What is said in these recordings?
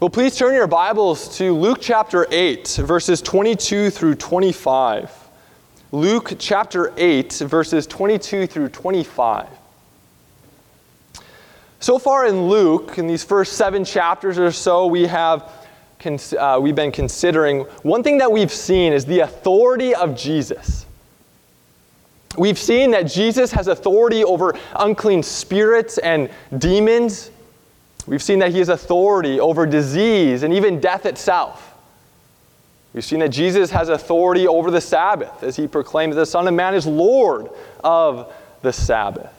Well, please turn your Bibles to Luke chapter 8, verses 22 through 25. Luke chapter 8, verses 22 through 25. So far in Luke, in these first seven chapters or so, we have uh, we've been considering one thing that we've seen is the authority of Jesus. We've seen that Jesus has authority over unclean spirits and demons. We've seen that he has authority over disease and even death itself. We've seen that Jesus has authority over the Sabbath as he proclaimed that the Son of Man is Lord of the Sabbath.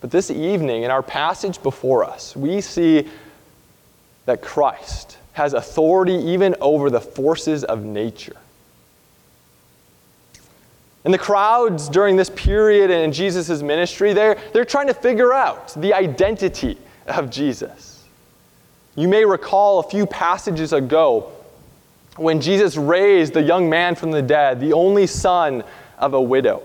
But this evening, in our passage before us, we see that Christ has authority even over the forces of nature. And the crowds during this period in Jesus' ministry, they're, they're trying to figure out the identity of Jesus. You may recall a few passages ago when Jesus raised the young man from the dead, the only son of a widow.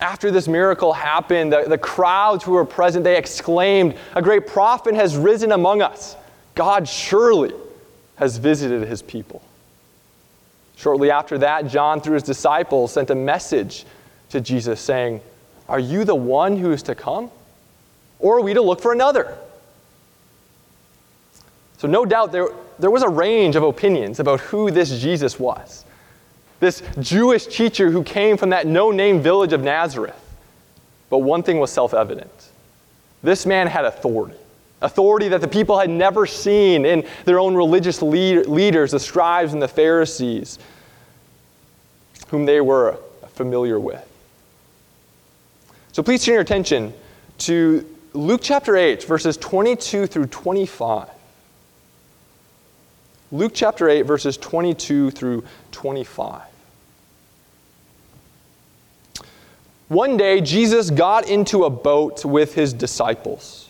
After this miracle happened, the, the crowds who were present, they exclaimed, A great prophet has risen among us. God surely has visited his people. Shortly after that, John, through his disciples, sent a message to Jesus saying, Are you the one who is to come? Or are we to look for another? So, no doubt there, there was a range of opinions about who this Jesus was. This Jewish teacher who came from that no name village of Nazareth. But one thing was self evident this man had authority. Authority that the people had never seen in their own religious lead, leaders, the scribes and the Pharisees, whom they were familiar with. So please turn your attention to Luke chapter 8, verses 22 through 25. Luke chapter 8, verses 22 through 25. One day, Jesus got into a boat with his disciples.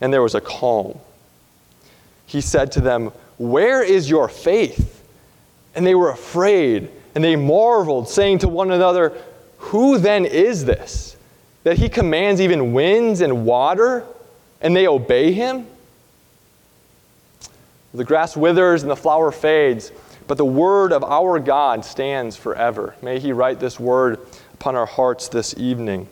and there was a calm. He said to them, Where is your faith? And they were afraid, and they marveled, saying to one another, Who then is this, that he commands even winds and water, and they obey him? The grass withers and the flower fades, but the word of our God stands forever. May he write this word upon our hearts this evening.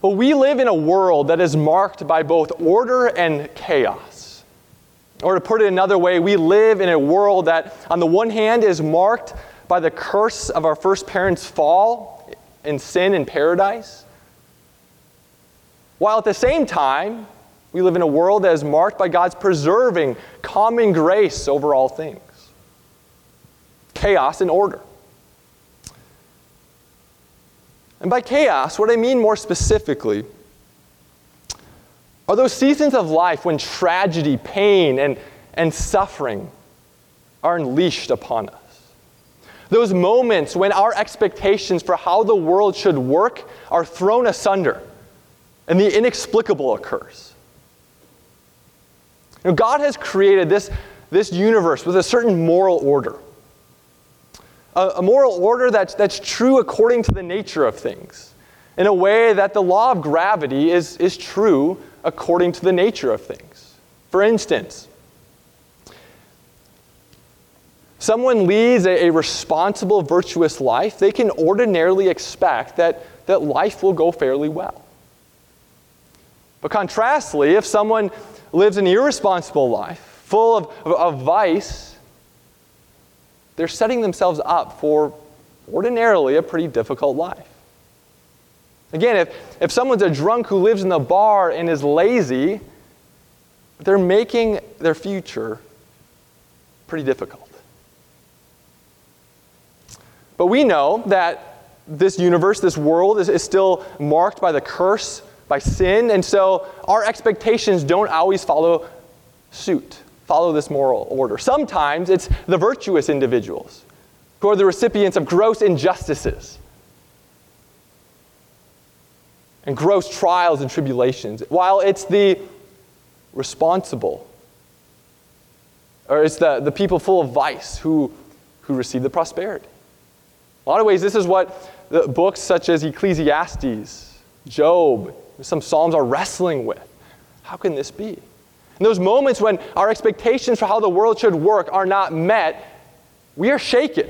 But we live in a world that is marked by both order and chaos. Or to put it another way, we live in a world that, on the one hand, is marked by the curse of our first parents' fall in sin in paradise, while at the same time, we live in a world that is marked by God's preserving common grace over all things. Chaos and order. And by chaos, what I mean more specifically are those seasons of life when tragedy, pain, and, and suffering are unleashed upon us. Those moments when our expectations for how the world should work are thrown asunder and the inexplicable occurs. Know, God has created this, this universe with a certain moral order a, a moral order that's, that's true according to the nature of things, in a way that the law of gravity is, is true according to the nature of things. For instance, someone leads a, a, responsible, virtuous life, they can ordinarily expect that, that life will go fairly well. But contrastly, if someone lives an irresponsible life, full of, of, of vice, they're setting themselves up for ordinarily a pretty difficult life. Again, if, if someone's a drunk who lives in the bar and is lazy, they're making their future pretty difficult. But we know that this universe, this world, is, is still marked by the curse by sin, and so our expectations don't always follow suit, follow this moral order. Sometimes it's the virtuous individuals who are the recipients of gross injustices and gross trials and tribulations, while it's the responsible, or it's the, the people full of vice who, who receive the prosperity. A lot of ways, this is what the books such as Ecclesiastes, Job, some Psalms are wrestling with. How can this be? In those moments when our expectations for how the world should work are not met, we are shaken.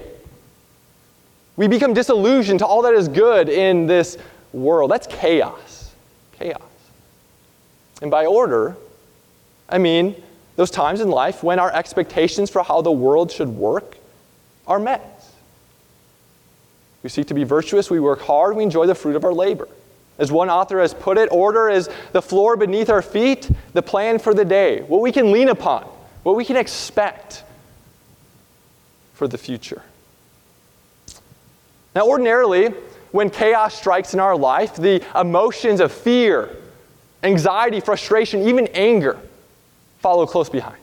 We become disillusioned to all that is good in this world. That's chaos. Chaos. And by order, I mean those times in life when our expectations for how the world should work are met. We seek to be virtuous, we work hard, we enjoy the fruit of our labor. As one author has put it, order is the floor beneath our feet, the plan for the day, what we can lean upon, what we can expect for the future. Now, ordinarily, when chaos strikes in our life, the emotions of fear, anxiety, frustration, even anger follow close behind.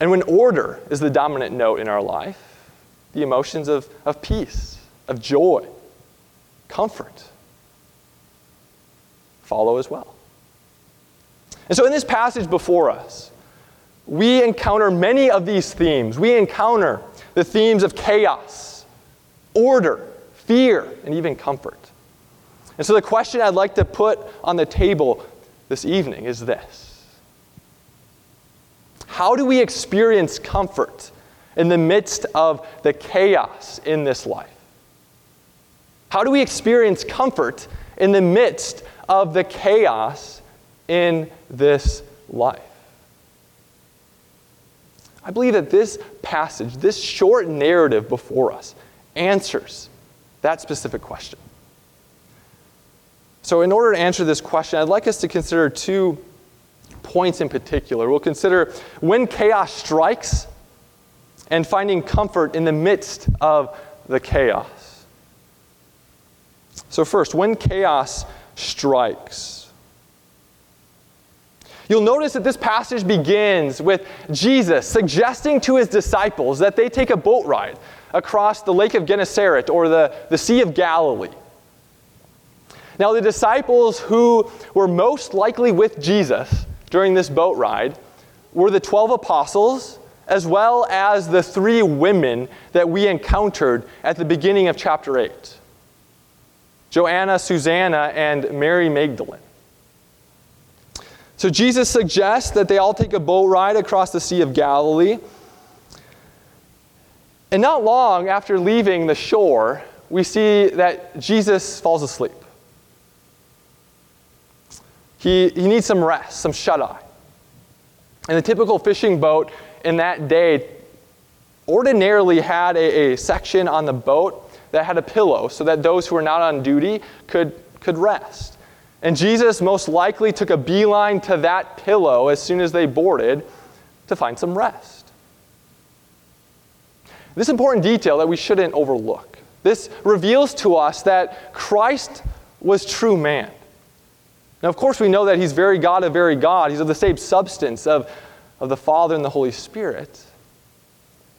And when order is the dominant note in our life, the emotions of, of peace, of joy, comfort follow as well. And so, in this passage before us, we encounter many of these themes. We encounter the themes of chaos, order, fear, and even comfort. And so, the question I'd like to put on the table this evening is this How do we experience comfort in the midst of the chaos in this life? How do we experience comfort in the midst of the chaos in this life? I believe that this passage, this short narrative before us, answers that specific question. So, in order to answer this question, I'd like us to consider two points in particular. We'll consider when chaos strikes and finding comfort in the midst of the chaos. So, first, when chaos strikes. You'll notice that this passage begins with Jesus suggesting to his disciples that they take a boat ride across the Lake of Gennesaret or the, the Sea of Galilee. Now, the disciples who were most likely with Jesus during this boat ride were the 12 apostles as well as the three women that we encountered at the beginning of chapter 8 Joanna, Susanna, and Mary Magdalene. So Jesus suggests that they all take a boat ride across the Sea of Galilee. And not long after leaving the shore, we see that Jesus falls asleep. He, he needs some rest, some shut eye. And the typical fishing boat in that day ordinarily had a, a section on the boat that had a pillow so that those who were not on duty could, could rest. And Jesus most likely took a beeline to that pillow as soon as they boarded to find some rest. This important detail that we shouldn't overlook. This reveals to us that Christ was true man. Now, of course, we know that he's very God of very God. He's of the same substance of, of the Father and the Holy Spirit.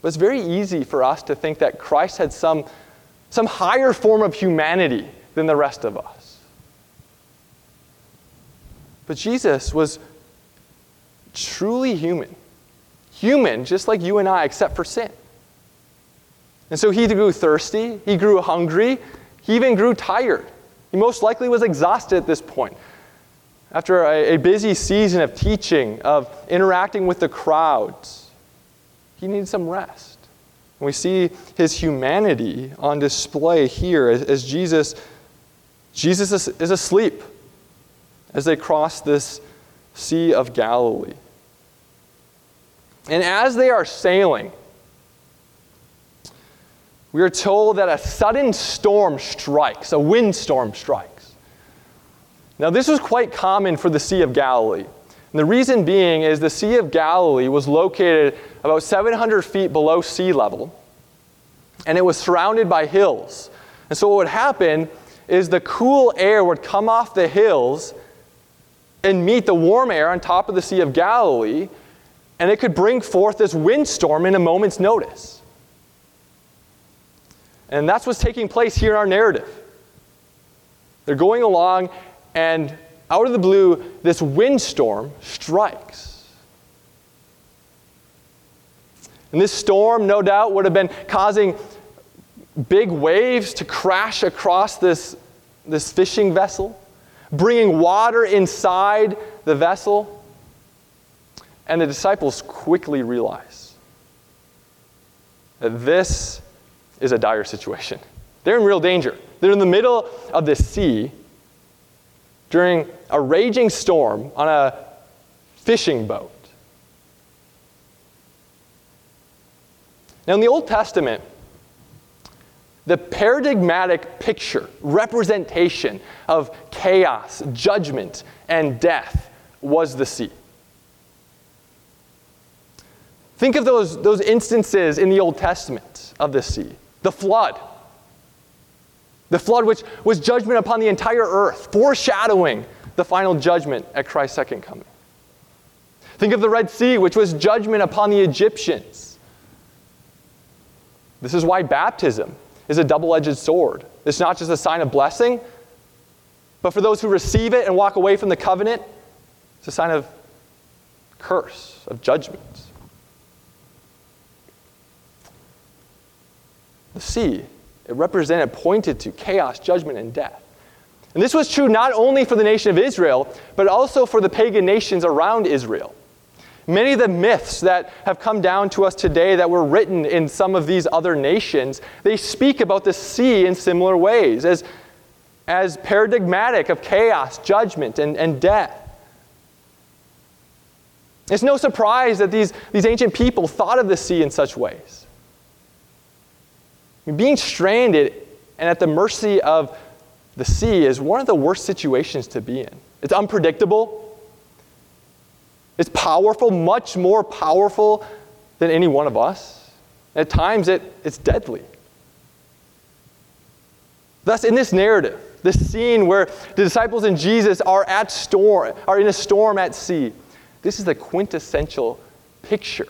But it's very easy for us to think that Christ had some, some higher form of humanity than the rest of us. But Jesus was truly human. Human, just like you and I, except for sin. And so he grew thirsty, he grew hungry, he even grew tired. He most likely was exhausted at this point. After a, a busy season of teaching, of interacting with the crowds, he needed some rest. We see his humanity on display here as, as Jesus, Jesus is, is asleep as they cross this Sea of Galilee. And as they are sailing, we are told that a sudden storm strikes, a windstorm strikes. Now, this was quite common for the Sea of Galilee. And the reason being is the Sea of Galilee was located about 700 feet below sea level, and it was surrounded by hills. And so, what would happen is the cool air would come off the hills and meet the warm air on top of the Sea of Galilee, and it could bring forth this windstorm in a moment's notice. And that's what's taking place here in our narrative. They're going along, and out of the blue, this windstorm strikes. And this storm, no doubt, would have been causing big waves to crash across this, this fishing vessel, bringing water inside the vessel. And the disciples quickly realize that this is a dire situation. They're in real danger. They're in the middle of the sea during a raging storm on a fishing boat. Now, in the Old Testament, the paradigmatic picture, representation of chaos, judgment, and death was the sea. Think of those, those instances in the Old Testament of the sea the flood. The flood, which was judgment upon the entire earth, foreshadowing the final judgment at Christ's second coming. Think of the Red Sea, which was judgment upon the Egyptians. This is why baptism is a double edged sword. It's not just a sign of blessing, but for those who receive it and walk away from the covenant, it's a sign of curse, of judgment. The sea, it represented, pointed to chaos, judgment, and death. And this was true not only for the nation of Israel, but also for the pagan nations around Israel. Many of the myths that have come down to us today that were written in some of these other nations, they speak about the sea in similar ways, as, as paradigmatic of chaos, judgment, and, and death. It's no surprise that these, these ancient people thought of the sea in such ways. I mean, being stranded and at the mercy of the sea is one of the worst situations to be in. It's unpredictable, it's powerful, much more powerful than any one of us. At times, it, it's deadly. Thus, in this narrative, this scene where the disciples and Jesus are at storm, are in a storm at sea, this is the quintessential picture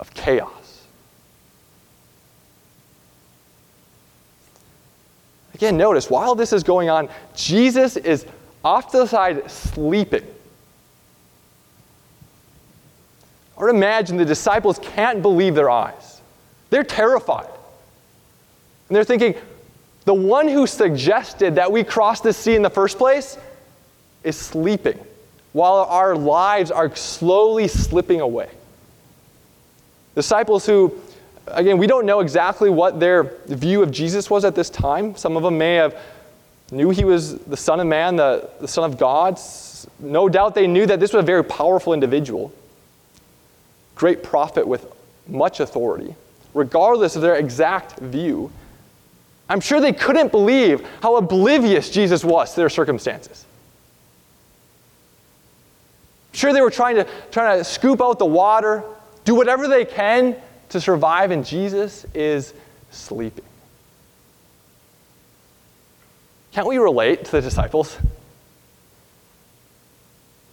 of chaos. Again, notice while this is going on, Jesus is off to the side sleeping. Or imagine the disciples can't believe their eyes. They're terrified. And they're thinking, the one who suggested that we cross the sea in the first place is sleeping while our lives are slowly slipping away. Disciples who, again, we don't know exactly what their view of Jesus was at this time. Some of them may have knew he was the Son of Man, the, the Son of God. No doubt they knew that this was a very powerful individual great prophet with much authority, regardless of their exact view, I'm sure they couldn't believe how oblivious Jesus was to their circumstances. Sure, they were trying to, trying to scoop out the water, do whatever they can to survive, and Jesus is sleeping. Can't we relate to the disciples?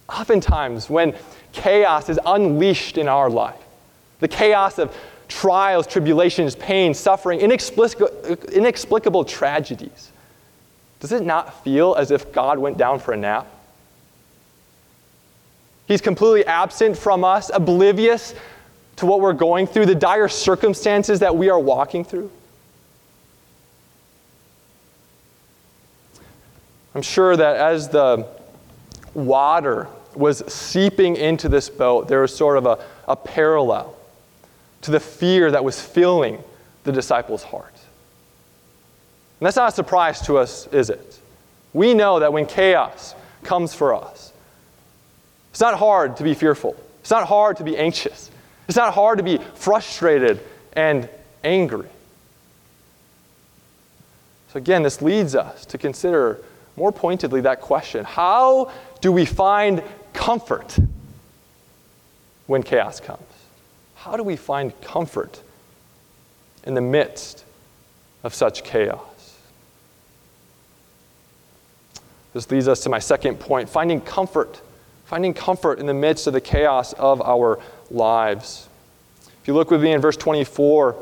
Oftentimes, when chaos is unleashed in our life. The chaos of trials, tribulations, pain, suffering, inexplicable, inexplicable tragedies. Does it not feel as if God went down for a nap? He's completely absent from us, oblivious to what we're going through, the dire circumstances that we are walking through. I'm sure that as the water was seeping into this boat, there was sort of a, a parallel to the fear that was filling the disciples' heart. And that's not a surprise to us, is it? We know that when chaos comes for us, it's not hard to be fearful. It's not hard to be anxious. It's not hard to be frustrated and angry. So, again, this leads us to consider more pointedly that question How do we find comfort when chaos comes? How do we find comfort in the midst of such chaos? This leads us to my second point finding comfort. Finding comfort in the midst of the chaos of our lives. If you look with me in verse 24,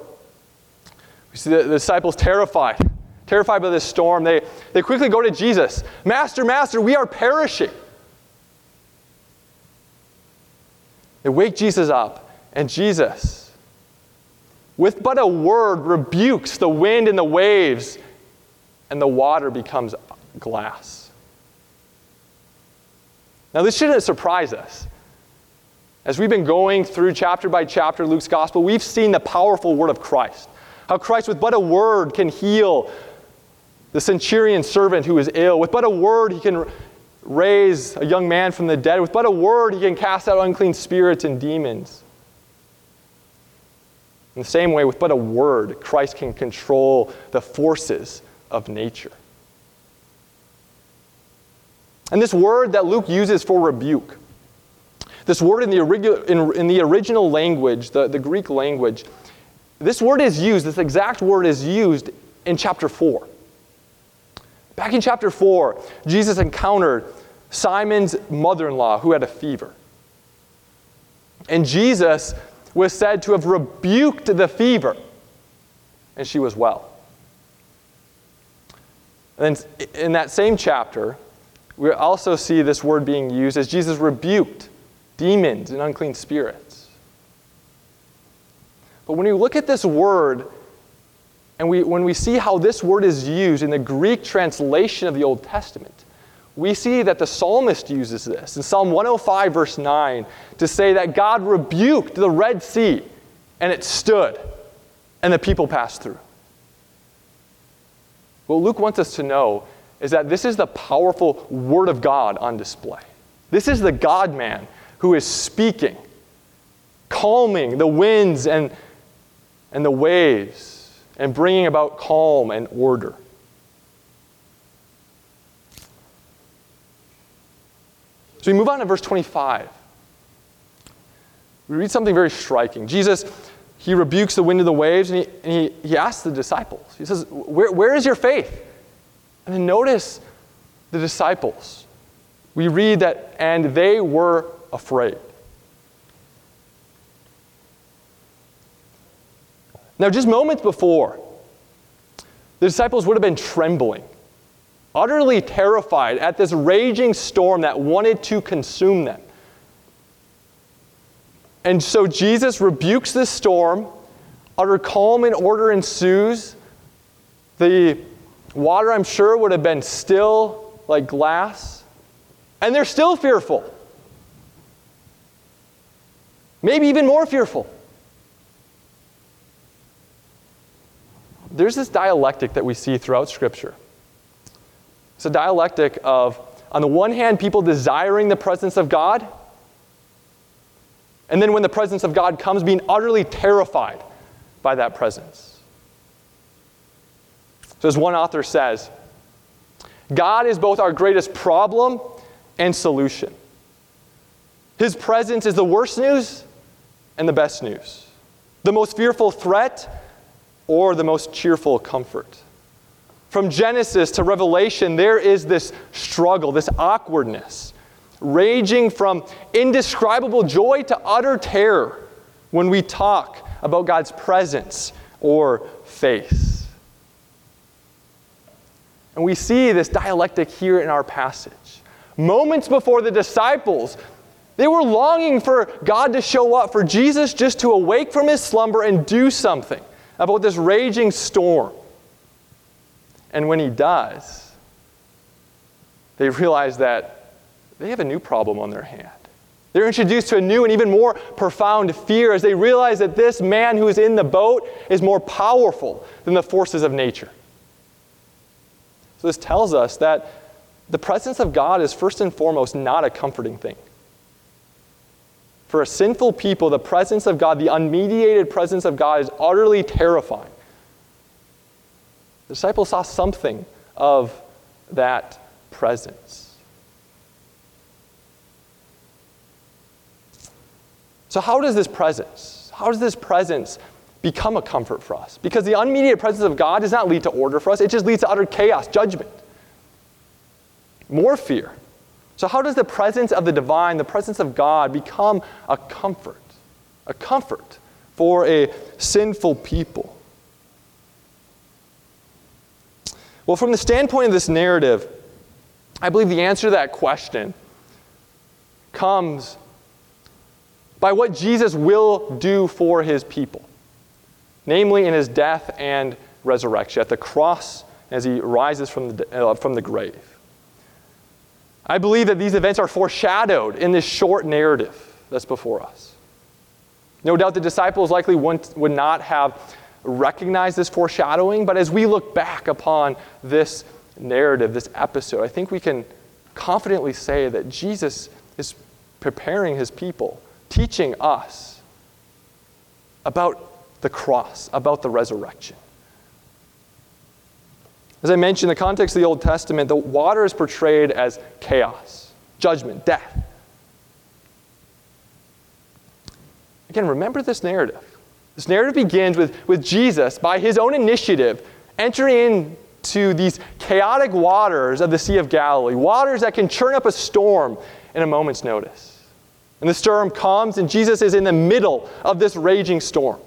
we see the, disciples terrified, terrified by this storm. They, they quickly go to Jesus Master, Master, we are perishing. They wake Jesus up, and Jesus, with but a word, rebukes the wind and the waves, and the water becomes glass. Now, this shouldn't surprise us. As we've been going through chapter by chapter Luke's gospel, we've seen the powerful word of Christ. How Christ, with but a word, can heal the centurion servant who is ill. With but a word, he can raise a young man from the dead. With but a word, he can cast out unclean spirits and demons. In the same way, with but a word, Christ can control the forces of nature. And this word that Luke uses for rebuke, this word in the, in, in the original language, the, the Greek language, this word is used, this exact word is used in chapter 4. Back in chapter 4, Jesus encountered Simon's mother in law who had a fever. And Jesus was said to have rebuked the fever, and she was well. And then in that same chapter, we also see this word being used as Jesus rebuked demons and unclean spirits. But when you look at this word, and we, when we see how this word is used in the Greek translation of the Old Testament, we see that the psalmist uses this in Psalm 105, verse 9, to say that God rebuked the Red Sea and it stood and the people passed through. What Luke wants us to know is that this is the powerful Word of God on display. This is the God man who is speaking, calming the winds and, and the waves, and bringing about calm and order. So we move on to verse 25. We read something very striking. Jesus, he rebukes the wind and the waves, and he, and he, he asks the disciples, He says, where, where is your faith? And then notice the disciples. We read that, and they were afraid. Now, just moments before, the disciples would have been trembling utterly terrified at this raging storm that wanted to consume them. And so Jesus rebukes this storm, utter calm and order ensues. The water, I'm sure, would have been still like glass. And they're still fearful. Maybe even more fearful. There's this dialectic that we see throughout Scripture. It's a dialectic of, on the one hand, people desiring the presence of God, and then when the presence of God comes, being utterly terrified by that presence. So, as one author says, God is both our greatest problem and solution. His presence is the worst news and the best news, the most fearful threat or the most cheerful comfort. From Genesis to Revelation, there is this struggle, this awkwardness, raging from indescribable joy to utter terror when we talk about God's presence or face. And we see this dialectic here in our passage. Moments before the disciples, they were longing for God to show up, for Jesus just to awake from his slumber and do something about this raging storm. And when he does, they realize that they have a new problem on their hand. They're introduced to a new and even more profound fear as they realize that this man who is in the boat is more powerful than the forces of nature. So, this tells us that the presence of God is first and foremost not a comforting thing. For a sinful people, the presence of God, the unmediated presence of God, is utterly terrifying. The disciples saw something of that presence. So, how does this presence, how does this presence become a comfort for us? Because the unmediated presence of God does not lead to order for us, it just leads to utter chaos, judgment. more fear. So, how does the presence of the divine, the presence of God, become a comfort? A comfort for a sinful people? Well, from the standpoint of this narrative, I believe the answer to that question comes by what Jesus will do for his people, namely in his death and resurrection, at the cross as he rises from the, uh, from the grave. I believe that these events are foreshadowed in this short narrative that's before us. No doubt the disciples likely would not have recognized this foreshadowing, but as we look back upon this narrative, this episode, I think we can confidently say that Jesus is preparing his people, teaching us about the cross, about the resurrection. As I mentioned, in the context of the Old Testament, the water is portrayed as chaos, judgment, death. Again, remember this narrative. This narrative begins with, with Jesus, by his own initiative, entering into these chaotic waters of the Sea of Galilee, waters that can churn up a storm in a moment's notice. And the storm comes, and Jesus is in the middle of this raging storm.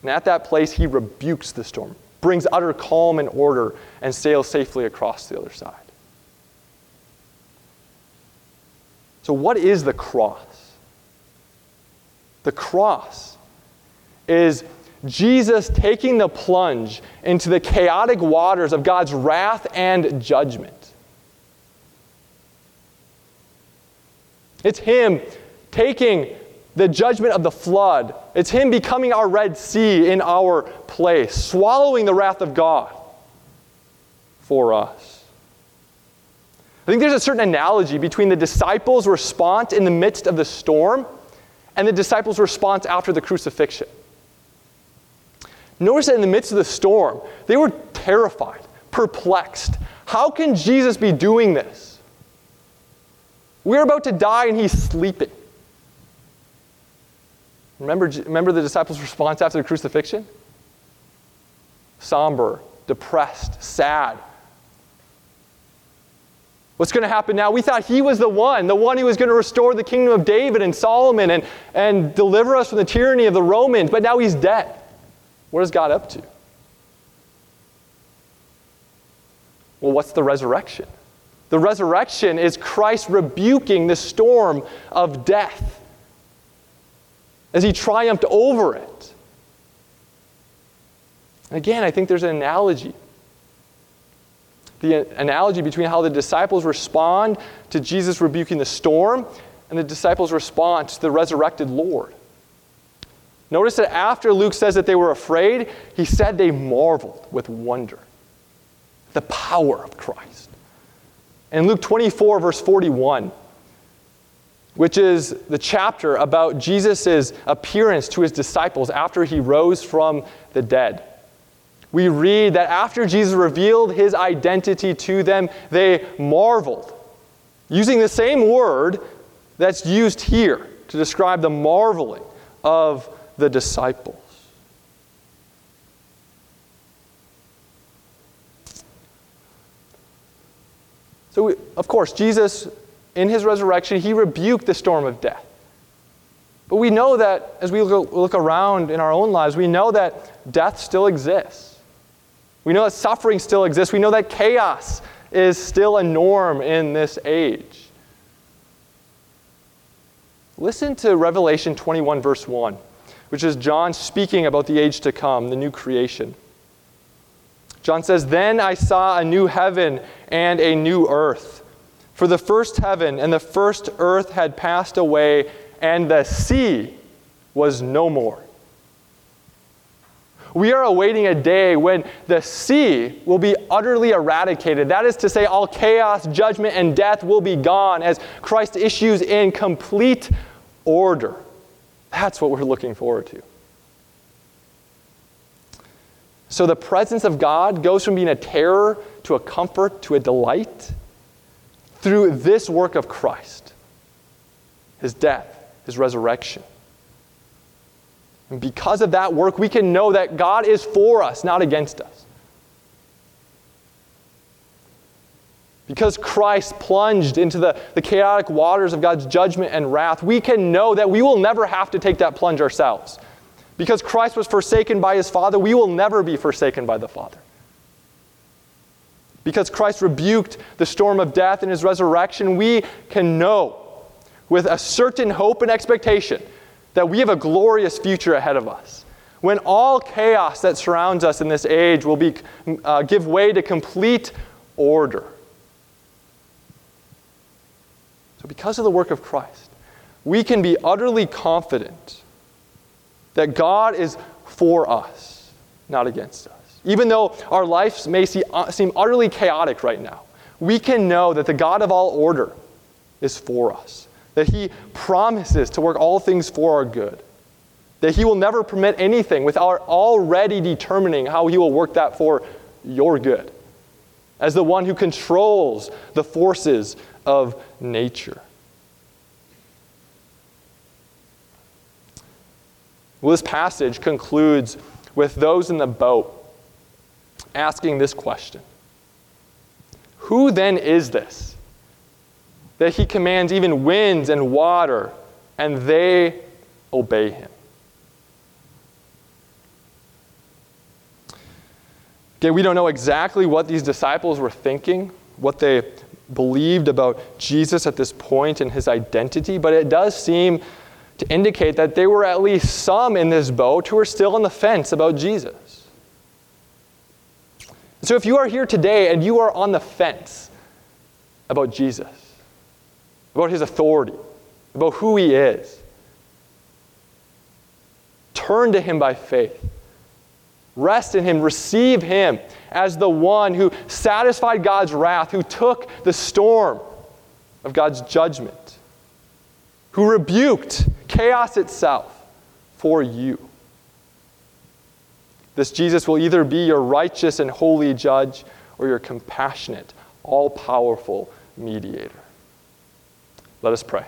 And at that place, he rebukes the storm, brings utter calm and order, and sails safely across the other side. So, what is the cross? The cross is Jesus taking the plunge into the chaotic waters of God's wrath and judgment. It's Him taking the judgment of the flood. It's Him becoming our Red Sea in our place, swallowing the wrath of God for us. I think there's a certain analogy between the disciples' response in the midst of the storm and the disciples' response after the crucifixion. Notice that in the midst of the storm, they were terrified, perplexed. How can Jesus be doing this? We're about to die and he's sleeping. Remember, remember the disciples' response after the crucifixion? Somber, depressed, sad. What's going to happen now? We thought he was the one, the one who was going to restore the kingdom of David and Solomon and, and deliver us from the tyranny of the Romans, but now he's dead. What is God up to? Well, what's the resurrection? The resurrection is Christ rebuking the storm of death as he triumphed over it. Again, I think there's an analogy. The analogy between how the disciples respond to Jesus rebuking the storm and the disciples' response to the resurrected Lord. Notice that after Luke says that they were afraid, he said they marveled with wonder. The power of Christ. In Luke 24, verse 41, which is the chapter about Jesus' appearance to his disciples after he rose from the dead. We read that after Jesus revealed his identity to them, they marveled, using the same word that's used here to describe the marveling of the disciples. So, we, of course, Jesus in his resurrection, he rebuked the storm of death. But we know that as we look around in our own lives, we know that death still exists. We know that suffering still exists. We know that chaos is still a norm in this age. Listen to Revelation 21, verse 1, which is John speaking about the age to come, the new creation. John says, Then I saw a new heaven and a new earth. For the first heaven and the first earth had passed away, and the sea was no more. We are awaiting a day when the sea will be utterly eradicated. That is to say, all chaos, judgment, and death will be gone as Christ issues in complete order. That's what we're looking forward to. So the presence of God goes from being a terror to a comfort to a delight through this work of Christ his death, his resurrection. And because of that work, we can know that God is for us, not against us. because Christ plunged into the, the chaotic waters of God's judgment and wrath, we can know that we will never have to take that plunge ourselves. Because Christ was forsaken by his Father, we will never be forsaken by the Father. Because Christ rebuked the storm of death in his resurrection, we can know with a certain hope and expectation that we have a glorious future ahead of us. When all chaos that surrounds us in this age will be, uh, give way to complete order. So, because of the work of Christ, we can be utterly confident that God is for us, not against us. Even though our lives may see, uh, seem utterly chaotic right now, we can know that the God of all order is for us, that He promises to work all things for our good, that He will never permit anything without already determining how He will work that for your good, as the one who controls the forces of nature. Well, this passage concludes with those in the boat asking this question Who then is this that he commands even winds and water, and they obey him? Okay, we don't know exactly what these disciples were thinking, what they believed about Jesus at this point and his identity, but it does seem to indicate that there were at least some in this boat who were still on the fence about Jesus. So if you are here today and you are on the fence about Jesus, about his authority, about who he is, turn to him by faith. Rest in him, receive him as the one who satisfied God's wrath, who took the storm of God's judgment, who rebuked chaos itself for you. This Jesus will either be your righteous and holy judge or your compassionate, all powerful mediator. Let us pray.